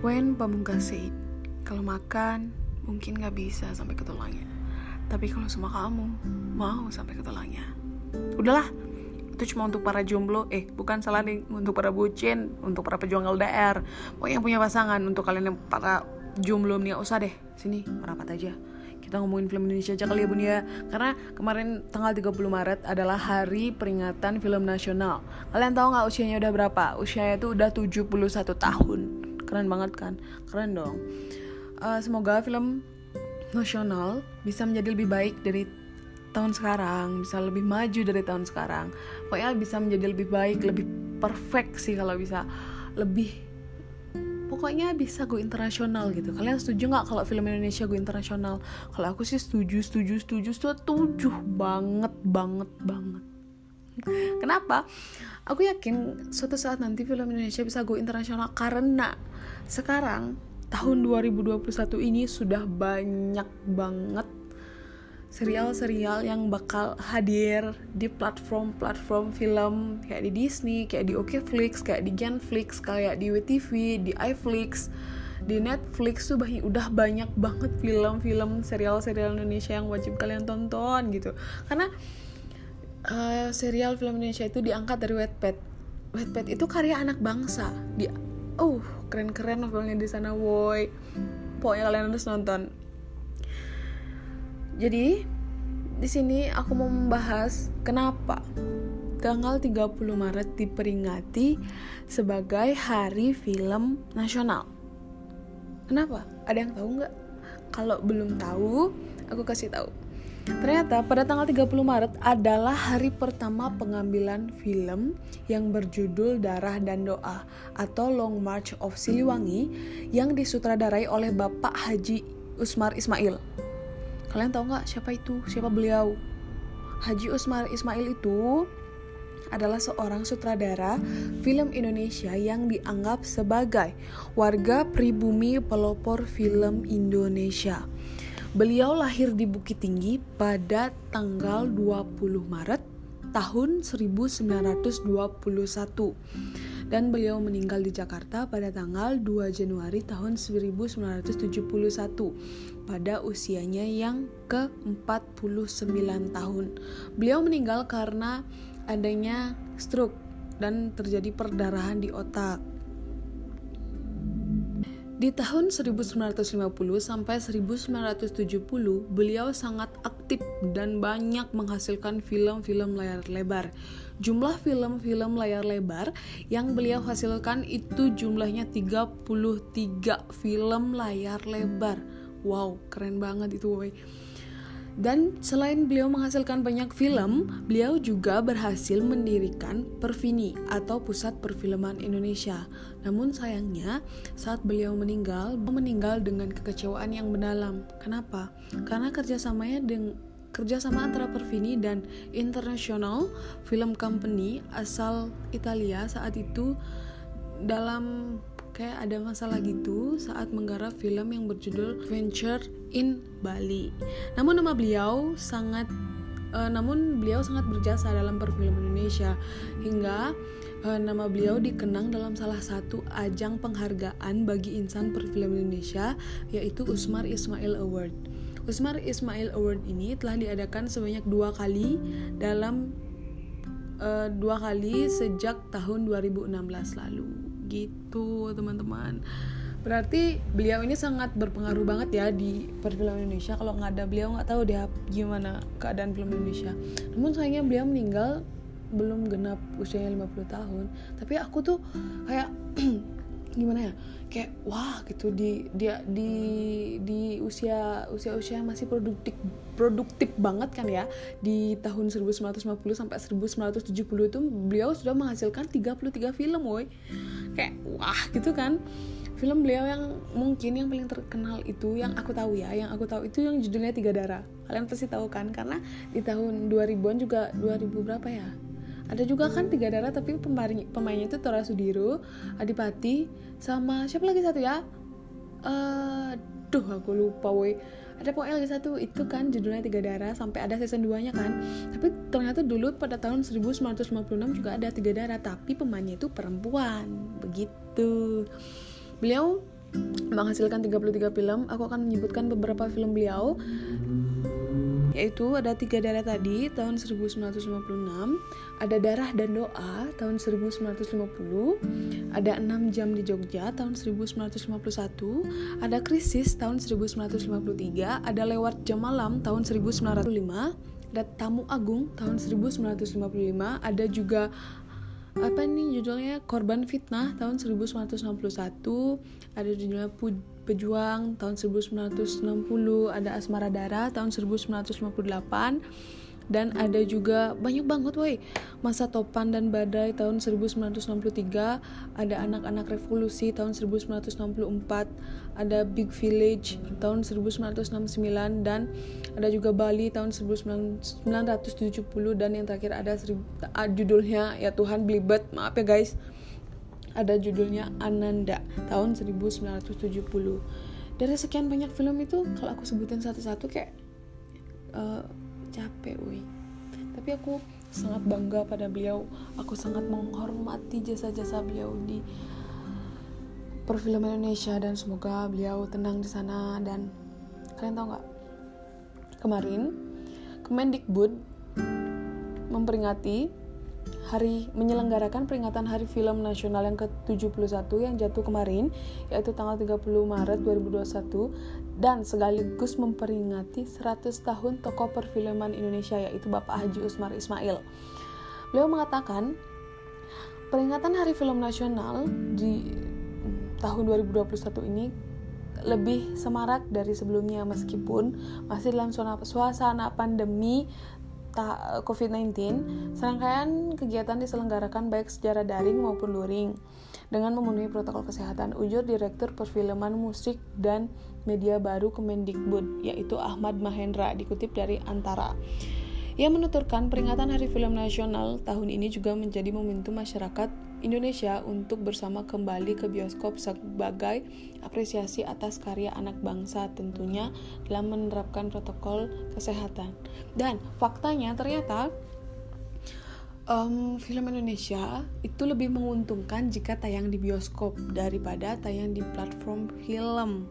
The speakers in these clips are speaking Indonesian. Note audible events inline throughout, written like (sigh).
When Pamungkas said, kalau makan mungkin gak bisa sampai ke tulangnya. Tapi kalau sama kamu, mau sampai ke tulangnya. Udahlah, itu cuma untuk para jomblo, eh bukan salah nih, untuk para bucin, untuk para pejuang LDR. Pokoknya yang punya pasangan, untuk kalian yang para jomblo nih usah deh, sini merapat aja. Kita ngomongin film Indonesia aja kali ya bun ya. Karena kemarin tanggal 30 Maret adalah hari peringatan film nasional. Kalian tahu nggak usianya udah berapa? Usianya itu udah 71 tahun keren banget kan keren dong uh, semoga film nasional bisa menjadi lebih baik dari tahun sekarang bisa lebih maju dari tahun sekarang pokoknya bisa menjadi lebih baik lebih perfect sih kalau bisa lebih pokoknya bisa go internasional gitu kalian setuju nggak kalau film Indonesia go internasional kalau aku sih setuju setuju setuju setuju banget banget banget kenapa aku yakin suatu saat nanti film Indonesia bisa go internasional karena sekarang tahun 2021 ini sudah banyak banget serial-serial yang bakal hadir di platform-platform film kayak di Disney, kayak di OkFlix, kayak di Genflix, kayak di WTV, di iFlix, di Netflix tuh banyak, udah banyak banget film-film serial-serial Indonesia yang wajib kalian tonton gitu. Karena uh, serial film Indonesia itu diangkat dari Wattpad. Wattpad itu karya anak bangsa. Dia oh, keren-keren novelnya di sana, woi. Pokoknya kalian harus nonton jadi di sini aku mau membahas kenapa tanggal 30 Maret diperingati sebagai Hari Film Nasional. Kenapa? Ada yang tahu nggak? Kalau belum tahu, aku kasih tahu. Ternyata pada tanggal 30 Maret adalah hari pertama pengambilan film yang berjudul Darah dan Doa atau Long March of Siliwangi yang disutradarai oleh Bapak Haji Usmar Ismail. Kalian tahu nggak siapa itu? Siapa beliau? Haji Usmar Ismail itu adalah seorang sutradara film Indonesia yang dianggap sebagai warga pribumi pelopor film Indonesia. Beliau lahir di Bukit Tinggi pada tanggal 20 Maret tahun 1921 dan beliau meninggal di Jakarta pada tanggal 2 Januari tahun 1971 pada usianya yang ke-49 tahun. Beliau meninggal karena adanya stroke dan terjadi perdarahan di otak. Di tahun 1950 sampai 1970, beliau sangat aktif dan banyak menghasilkan film-film layar lebar. Jumlah film-film layar lebar yang beliau hasilkan itu jumlahnya 33 film layar lebar. Wow, keren banget itu, woy. Dan selain beliau menghasilkan banyak film, beliau juga berhasil mendirikan Perfini atau Pusat Perfilman Indonesia. Namun sayangnya, saat beliau meninggal, meninggal dengan kekecewaan yang mendalam. Kenapa? Karena kerjasamanya dengan kerjasama antara Perfini dan International Film Company asal Italia saat itu dalam kayak ada masalah gitu saat menggarap film yang berjudul Venture in Bali. Namun nama beliau sangat uh, namun beliau sangat berjasa dalam perfilman Indonesia hingga uh, nama beliau dikenang dalam salah satu ajang penghargaan bagi insan perfilman Indonesia yaitu Usmar Ismail Award. Usmar Ismail Award ini telah diadakan sebanyak dua kali dalam uh, dua kali sejak tahun 2016 lalu gitu teman-teman. Berarti beliau ini sangat berpengaruh banget ya di perfilman Indonesia. Kalau nggak ada beliau nggak tahu deh gimana keadaan film Indonesia. Namun sayangnya beliau meninggal belum genap usianya 50 tahun. Tapi aku tuh kayak (clears throat) gimana ya? Kayak wah gitu. Di dia di di usia usia usia masih produktif produktif banget kan ya. Di tahun 1950 sampai 1970 itu beliau sudah menghasilkan 33 film woi kayak wah gitu kan. Film beliau yang mungkin yang paling terkenal itu yang aku tahu ya yang aku tahu itu yang judulnya Tiga Darah. Kalian pasti tahu kan karena di tahun 2000-an juga 2000 berapa ya? Ada juga kan tiga darah tapi pemain pemainnya itu Tora Sudiro Adipati sama siapa lagi satu ya? Uh, duh aku lupa woi ada pokoknya lagi satu itu kan judulnya tiga darah sampai ada season 2 nya kan. Tapi ternyata dulu pada tahun 1956 juga ada tiga darah tapi pemainnya itu perempuan. Begitu. Beliau menghasilkan 33 film. Aku akan menyebutkan beberapa film beliau yaitu ada tiga darah tadi tahun 1956 ada darah dan doa tahun 1950 ada enam jam di Jogja tahun 1951 ada krisis tahun 1953 ada lewat jam malam tahun 1905 ada tamu agung tahun 1955 ada juga apa nih judulnya korban fitnah tahun 1961 ada judulnya pejuang tahun 1960 ada asmara darah tahun 1958 dan ada juga banyak banget woi. Masa topan dan badai tahun 1963 ada anak-anak revolusi tahun 1964 ada big village tahun 1969 dan ada juga Bali tahun 1970 dan yang terakhir ada uh, judulnya ya Tuhan belibet. Maaf ya guys ada judulnya Ananda tahun 1970 dari sekian banyak film itu kalau aku sebutin satu-satu kayak uh, capek woi. Tapi aku sangat bangga pada beliau. Aku sangat menghormati jasa-jasa beliau di perfilman Indonesia dan semoga beliau tenang di sana. Dan kalian tahu nggak? Kemarin Kemendikbud memperingati hari menyelenggarakan peringatan Hari Film Nasional yang ke-71 yang jatuh kemarin yaitu tanggal 30 Maret 2021 dan sekaligus memperingati 100 tahun tokoh perfilman Indonesia yaitu Bapak Haji Usmar Ismail. Beliau mengatakan peringatan Hari Film Nasional di tahun 2021 ini lebih semarak dari sebelumnya meskipun masih dalam suasana pandemi COVID-19, serangkaian kegiatan diselenggarakan baik secara daring maupun luring dengan memenuhi protokol kesehatan. Ujur Direktur Perfilman Musik dan Media Baru Kemendikbud, yaitu Ahmad Mahendra, dikutip dari Antara. Ia menuturkan peringatan Hari Film Nasional tahun ini juga menjadi momentum masyarakat Indonesia untuk bersama kembali ke bioskop sebagai apresiasi atas karya anak bangsa tentunya dalam menerapkan protokol kesehatan. Dan faktanya ternyata um, film Indonesia itu lebih menguntungkan jika tayang di bioskop daripada tayang di platform film.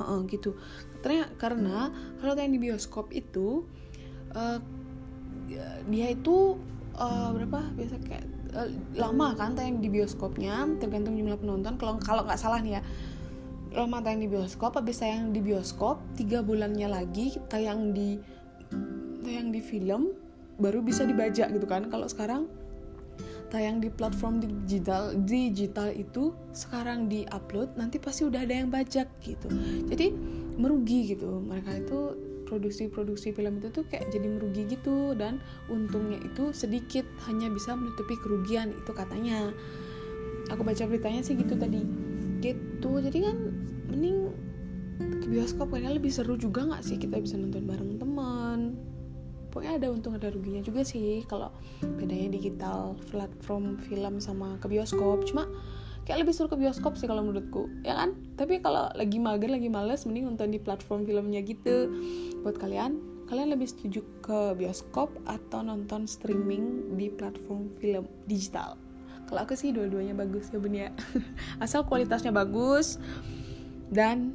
Uh, gitu. Ternyata karena kalau tayang di bioskop itu uh, dia itu uh, berapa biasa kayak uh, lama kan tayang di bioskopnya tergantung jumlah penonton. Kalau kalau nggak salah nih ya lama tayang di bioskop habis tayang di bioskop tiga bulannya lagi tayang di tayang di film baru bisa dibaca gitu kan. Kalau sekarang tayang di platform digital digital itu sekarang di upload nanti pasti udah ada yang baca gitu. Jadi merugi gitu. Mereka itu produksi-produksi film itu tuh kayak jadi merugi gitu. Dan untungnya itu sedikit hanya bisa menutupi kerugian itu katanya. Aku baca beritanya sih gitu tadi. Gitu. Jadi kan mending ke bioskop kayaknya lebih seru juga nggak sih kita bisa nonton bareng teman? Pokoknya ada untung ada ruginya juga sih kalau bedanya digital platform film sama ke bioskop. Cuma kayak lebih suruh ke bioskop sih kalau menurutku ya kan? Tapi kalau lagi mager lagi males mending nonton di platform filmnya gitu. Buat kalian kalian lebih setuju ke bioskop atau nonton streaming di platform film digital? Kalau aku sih dua-duanya bagus ya bun ya. (laughs) Asal kualitasnya bagus dan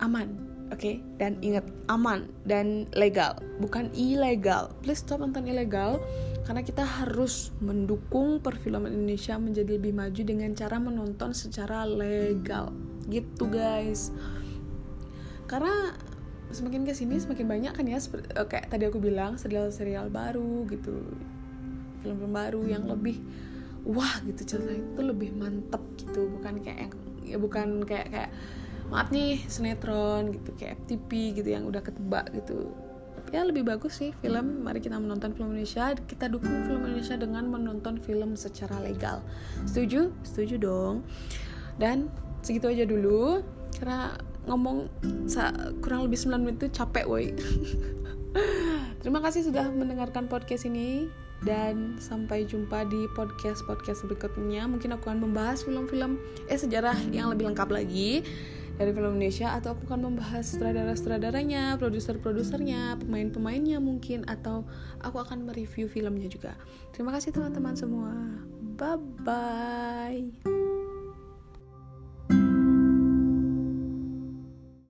aman oke? Okay? dan ingat aman dan legal bukan ilegal please stop nonton ilegal karena kita harus mendukung perfilman Indonesia menjadi lebih maju dengan cara menonton secara legal. Gitu guys. Karena semakin ke sini semakin banyak kan ya seperti, uh, kayak tadi aku bilang serial-serial baru gitu. Film-film baru yang lebih wah gitu cerita itu lebih mantep gitu. Bukan kayak ya bukan kayak kayak maaf nih sinetron gitu kayak FTP gitu yang udah ketebak gitu ya lebih bagus sih film. Mari kita menonton film Indonesia. Kita dukung film Indonesia dengan menonton film secara legal. Setuju? Setuju dong. Dan segitu aja dulu. Karena ngomong kurang lebih 9 menit itu capek woi. (laughs) Terima kasih sudah mendengarkan podcast ini. Dan sampai jumpa di podcast podcast berikutnya. Mungkin aku akan membahas film-film eh sejarah yang lebih lengkap lagi dari film Indonesia atau aku akan membahas sutradara-sutradaranya, produser-produsernya, pemain-pemainnya mungkin atau aku akan mereview filmnya juga. Terima kasih teman-teman semua. Bye bye.